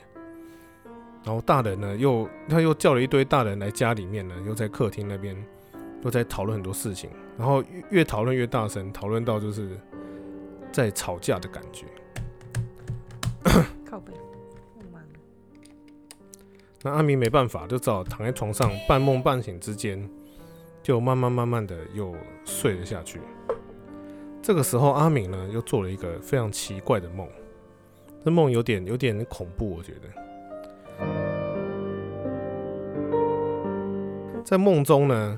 然后大人呢，又他又叫了一堆大人来家里面呢，又在客厅那边又在讨论很多事情。然后越讨论越大声，讨论到就是在吵架的感觉。那阿明没办法，就只好躺在床上，半梦半醒之间，就慢慢慢慢的又睡了下去。这个时候，阿明呢又做了一个非常奇怪的梦，这梦有点有点恐怖，我觉得。在梦中呢，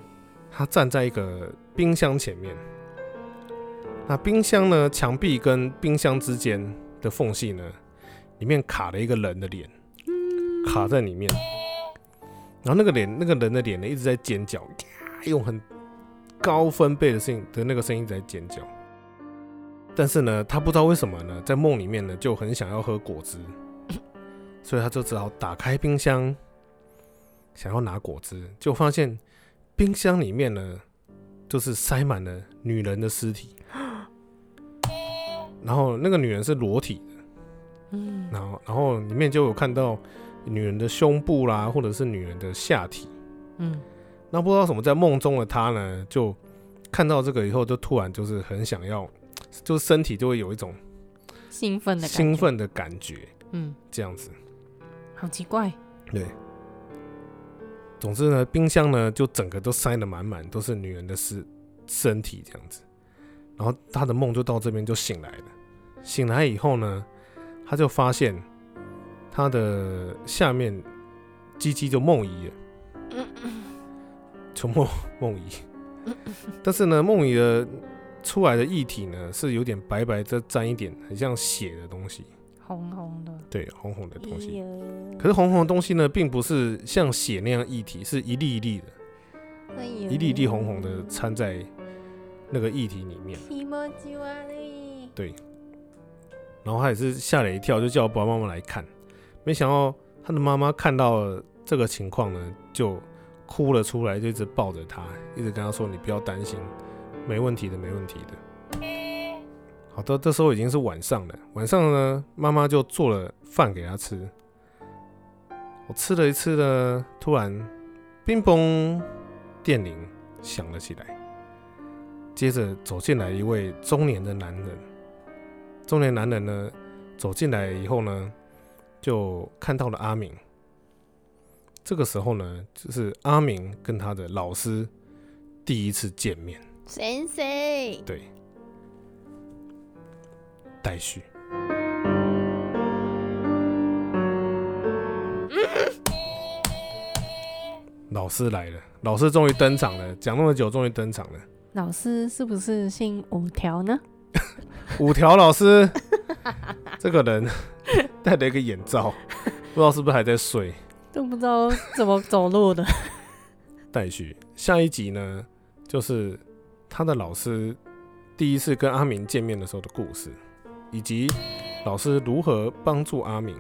他站在一个冰箱前面，那冰箱呢墙壁跟冰箱之间的缝隙呢，里面卡了一个人的脸，卡在里面，然后那个脸那个人的脸呢一直在尖叫，用很高分贝的声音的那个声音在尖叫。但是呢，他不知道为什么呢，在梦里面呢就很想要喝果汁，所以他就只好打开冰箱，想要拿果汁，就发现冰箱里面呢就是塞满了女人的尸体，<gasps> 然后那个女人是裸体的，然后然后里面就有看到女人的胸部啦，或者是女人的下体，嗯，那不知道什么在梦中的他呢，就看到这个以后，就突然就是很想要。就是身体就会有一种兴奋的兴奋的感觉，嗯，这样子，好奇怪。对，总之呢，冰箱呢就整个都塞得满满，都是女人的尸身体这样子。然后他的梦就到这边就醒来了。醒来以后呢，他就发现他的下面鸡鸡就梦遗了，就梦梦遗。但是呢，梦遗的。出来的液体呢，是有点白白的，沾一点很像血的东西，红红的，对，红红的东西。可是红红的东西呢，并不是像血那样液体，是一粒一粒的，一粒一粒红红的掺在那个液体里面。对，然后他也是吓了一跳，就叫爸爸妈妈来看。没想到他的妈妈看到这个情况呢，就哭了出来，就一直抱着他，一直跟他说：“你不要担心。”没问题的，没问题的。好的，这时候已经是晚上了。晚上呢，妈妈就做了饭给他吃。我吃了一次呢，突然，乒乓，电铃响了起来。接着走进来一位中年的男人。中年男人呢，走进来以后呢，就看到了阿明。这个时候呢，就是阿明跟他的老师第一次见面。先生，对，待续。<laughs> 老师来了，老师终于登场了，讲那么久，终于登场了。老师是不是姓五条呢？<laughs> 五条老师，<laughs> 这个人 <laughs> 戴了一个眼罩，不知道是不是还在睡，都不知道怎么走路的。待续。下一集呢，就是他的老师第一次跟阿明见面的时候的故事，以及老师如何帮助阿明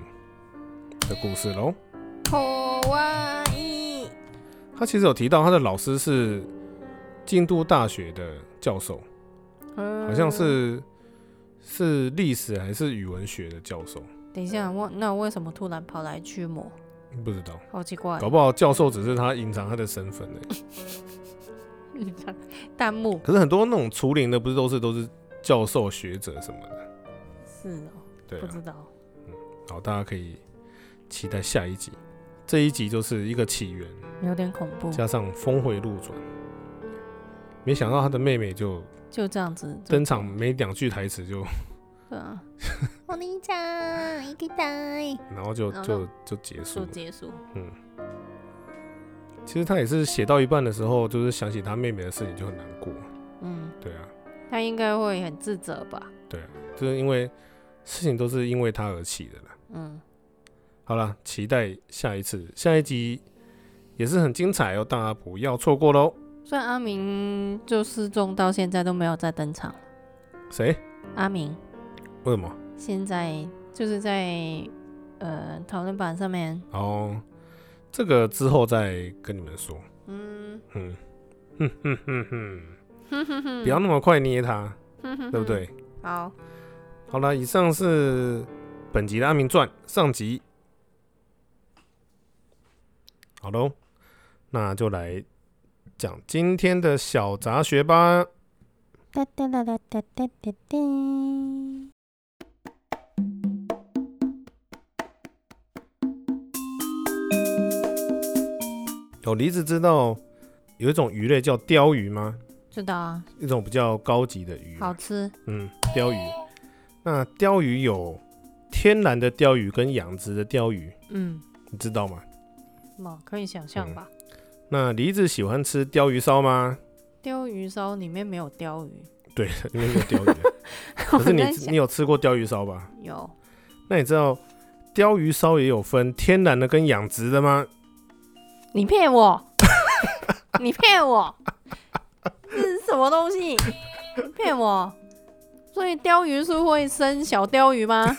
的故事喽。他其实有提到他的老师是京都大学的教授，好像是是历史还是语文学的教授。等一下，我那为什么突然跑来驱魔？不知道，好奇怪。搞不好教授只是他隐藏他的身份呢。<laughs> 隐藏弹幕。可是很多那种除灵的，不是都是都是教授学者什么的？是哦，对，不知道。嗯，好，大家可以期待下一集。这一集就是一个起源，有点恐怖，加上峰回路转。没想到他的妹妹就就这样子登场，没两句台词就。对啊，<laughs> 我你讲一个代，然后就就就结束，就结束。嗯，其实他也是写到一半的时候，就是想起他妹妹的事情就很难过。嗯，对啊，他应该会很自责吧？对啊，就是因为事情都是因为他而起的了。嗯，好了，期待下一次，下一集也是很精彩哦，大家不要错过喽。虽然阿明就失踪到现在都没有再登场，谁？阿明。为什么？现在就是在呃讨论板上面哦，这个之后再跟你们说。嗯哼哼哼哼哼哼哼，不要那么快捏他，对不对？好，好了，以上是本集的阿明传上集。好喽，那就来讲今天的小杂学吧。哒哒哒哒哒哒哒哒。有梨子知道有一种鱼类叫鲷鱼吗？知道啊，一种比较高级的鱼，好吃。嗯，鲷鱼。那鲷鱼有天然的鲷鱼跟养殖的鲷鱼，嗯，你知道吗？嘛，可以想象吧。嗯。那梨子喜欢吃鲷鱼烧吗？鲷鱼烧里面没有鲷鱼。对，里面没有鲷鱼。<laughs> 可是你你有吃过鲷鱼烧吧？有。那你知道鲷鱼烧也有分天然的跟养殖的吗？你骗我！<laughs> 你骗我！这是什么东西？骗我！所以鲷鱼是会生小鲷鱼吗？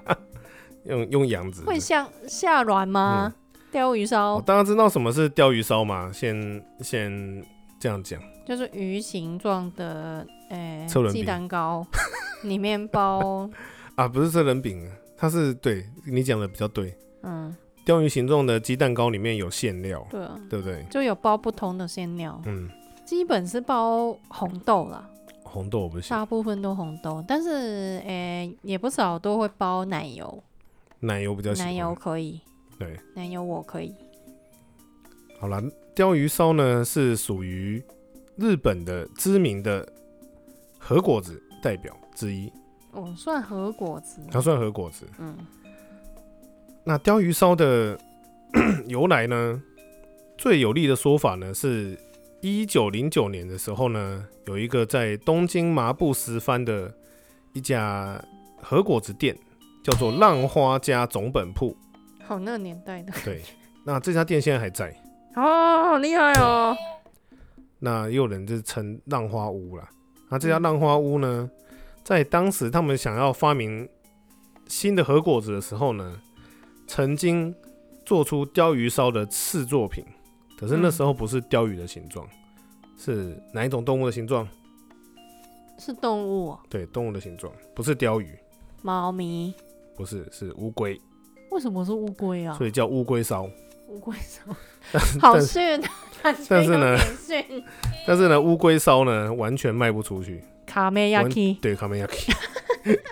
<laughs> 用用养殖会下下卵吗？鯛、嗯、鱼烧，大家知道什么是鯛鱼烧吗？先先这样讲，就是鱼形状的，诶、欸，鸡蛋糕 <laughs> 里面包。啊，不是车轮饼，它是对你讲的比较对，嗯。鯛鱼形状的鸡蛋糕里面有馅料，对啊，对不对？就有包不同的馅料，嗯，基本是包红豆啦，红豆我不行，大部分都红豆，但是诶、欸、也不少都会包奶油，奶油比较喜欢，奶油可以，对，奶油我可以。好了，鲷鱼烧呢是属于日本的知名的和果子代表之一，哦，算和果子，它算和果子，嗯。那鲷鱼烧的 <clears throat> 由来呢？最有力的说法呢，是一九零九年的时候呢，有一个在东京麻布十番的一家和果子店，叫做浪花家总本铺。好，那个年代的。对，那这家店现在还在。哦，好厉害哦。那也有人就称浪花屋了。那这家浪花屋呢，在当时他们想要发明新的核果子的时候呢，曾经做出鲷鱼烧的次作品，可是那时候不是鲷鱼的形状，嗯，是哪一种动物的形状？是动物喔？对，动物的形状，不是鲷鱼。猫咪？不是，是乌龟。为什么是乌龟啊？所以叫乌龟烧。乌龟烧，好逊，但是呢，但是呢，乌龟烧呢，完全卖不出去。卡梅亚基，对，卡梅亚基，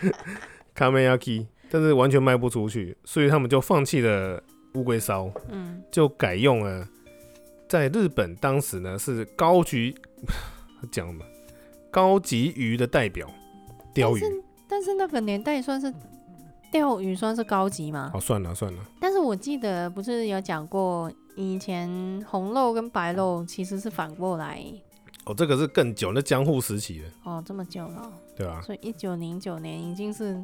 <laughs> 卡梅亚基。但是完全卖不出去，所以他们就放弃了乌龟烧，嗯，就改用了在日本当时呢是高级 <laughs> 讲嘛高级鱼的代表鯛鱼但，但是那个年代算是鯛鱼算是高级吗？哦，算了算了。但是我记得不是有讲过，以前红肉跟白肉其实是反过来。哦，这个是更久，那江户时期的。哦，这么久了。对啊。所以一九零九年已经是。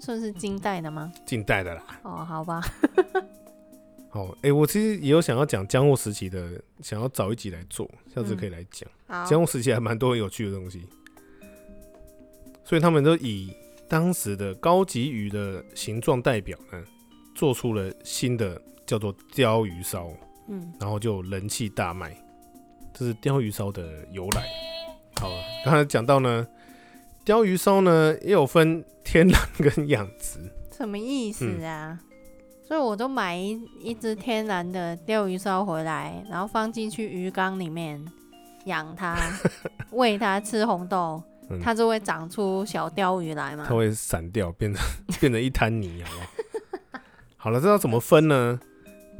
算是近代的吗？近代的啦。哦，好吧。好，<laughs> 哎、欸，我其实也有想要讲江户时期的，想要找一集来做，下次可以来讲。嗯、江户时期还蛮多很有趣的东西，所以他们都以当时的高级鱼的形状代表呢，做出了新的叫做鲷鱼烧，嗯，然后就人气大卖，这是鲷鱼烧的由来。好了，刚才讲到呢，鲷鱼烧呢也有分天然跟养殖，什么意思啊？嗯、所以我都买一一只天然的鲷鱼烧回来，然后放进去鱼缸里面养它，<laughs> 喂它吃红豆。它就会长出小鲷鱼来嘛？它会散掉，变成 <laughs> 变成一滩泥，好不好？<laughs> 好了，这要怎么分呢？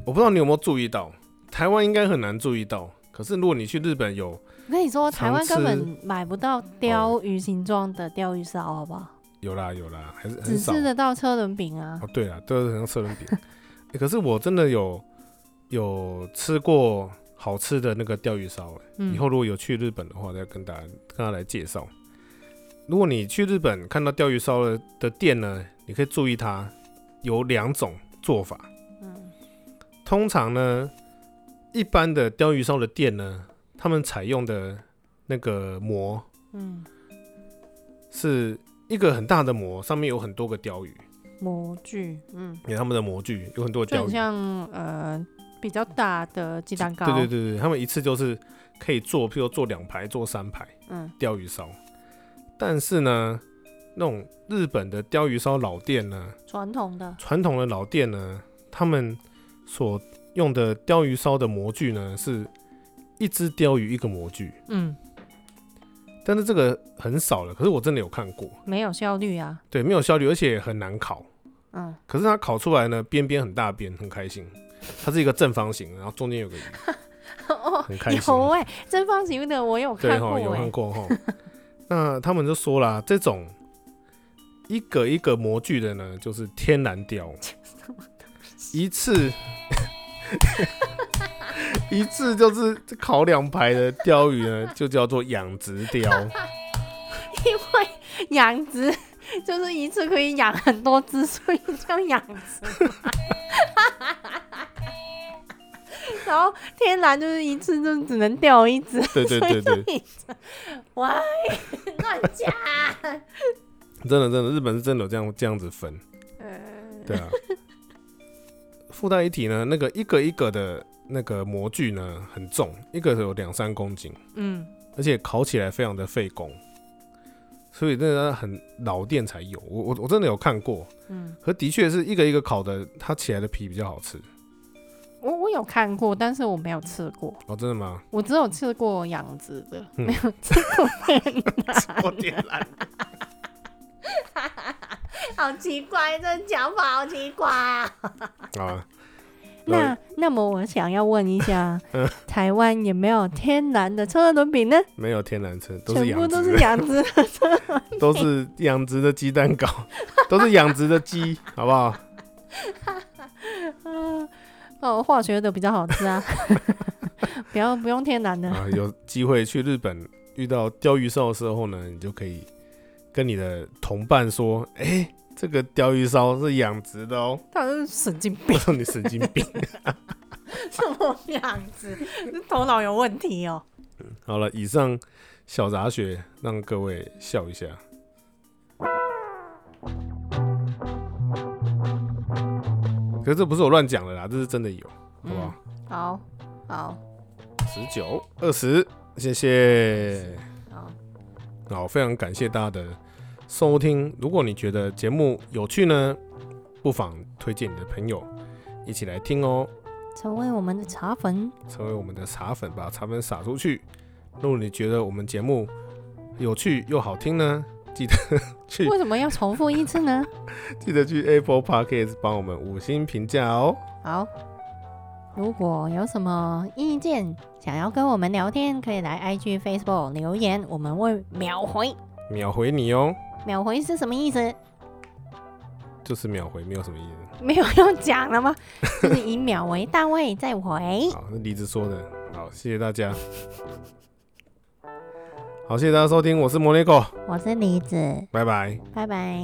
我不知道你有没有注意到，台湾应该很难注意到。可是如果你去日本有，我跟你说，台湾根本买不到鲷鱼形状的鲷鱼烧，好不好？有啦有啦，还是只吃得到车轮饼啊。哦，对啊，都是很像车轮饼。可是我真的有有吃过好吃的那个鲷鱼烧，嗯、以后如果有去日本的话，再跟大家跟他来介绍。如果你去日本看到钓鱼烧的店呢，你可以注意它有两种做法。嗯，通常呢，一般的鯛鱼烧的店呢，他们采用的那个膜，嗯，是一个很大的膜，上面有很多个鯛鱼。模具，嗯，有他们的模具有很多鯛鱼，像呃比较大的鸡蛋糕。对对对对，他们一次就是可以做，譬如做两排、做三排，嗯，鯛鱼烧。但是呢，那种日本的鲷鱼烧老店呢，传统的传统的老店呢，他们所用的鲷鱼烧的模具呢，是一只鲷鱼一个模具。嗯，但是这个很少了。可是我真的有看过，没有效率啊。对，没有效率，而且很难烤。嗯，可是它烤出来呢，边边很大边，很开心。它是一个正方形，然后中间有个鱼，<laughs> 很开心。有哎、欸，正方形的我有看过、欸，有看过哈。那他们就说啦，这种一个一个模具的呢，就是天然雕，<laughs> 一次 <laughs> 一次就是烤两排的鲷鱼呢，就叫做养殖雕。因为养殖 <laughs> 就是一次可以养很多只，所以叫养殖。<laughs> 然后天然就是一次就只能钓一只，对对对对，喂，<laughs> 乱讲！真的真的，日本是真的有这样这样子分，对啊。附带一提呢，那个一个一个的那个模具呢很重，一个有两三公斤，嗯，而且烤起来非常的费工，所以真的很老店才有。我我我真的有看过，嗯，可的确是一个一个烤的，它起来的皮比较好吃。有看过，但是我没有吃过。哦，真的吗？我只有吃过养殖的，嗯、没有吃过 <laughs> 天然。<laughs> 好奇怪，这讲法好奇怪啊！啊，那那么我想要问一下，嗯、<laughs> 台湾有没有天然的车轮饼呢？没有天然车，全部都是养殖的车轮饼，都是养殖的鸡蛋糕，都是养殖的鸡，好不好？哦，化学的比较好吃啊，<laughs> 不要不用天然的啊。有机会去日本遇到鲷鱼烧的时候呢，你就可以跟你的同伴说：“哎、欸，这个鲷鱼烧是养殖的哦。”他是神经病，我说你神经病，<laughs> 什么养殖？头脑有问题哦。嗯，<laughs> 好了，以上小杂学让各位笑一下。可是这不是我乱讲的啦，这是真的有，好不好？嗯、好，好，十九二十，谢谢。好，好，非常感谢大家的收听。如果你觉得节目有趣呢，不妨推荐你的朋友一起来听哦。成为我们的茶粉，成为我们的茶粉，把茶粉撒出去。如果你觉得我们节目有趣又好听呢？记得 <laughs> 去，为什么要重复一次呢？<laughs> 记得去 Apple Podcast 帮我们五星评价哦。好，如果有什么意见想要跟我们聊天，可以来 IG、Facebook 留言，我们会秒回。秒回你哦。秒回是什么意思？就是秒回，没有什么意思。没有用讲了吗？<laughs> 就是以秒为单位再回。好，那李子说的。好，谢谢大家。好，谢谢大家收听，我是摩尼哥，我是李子，拜拜，拜拜。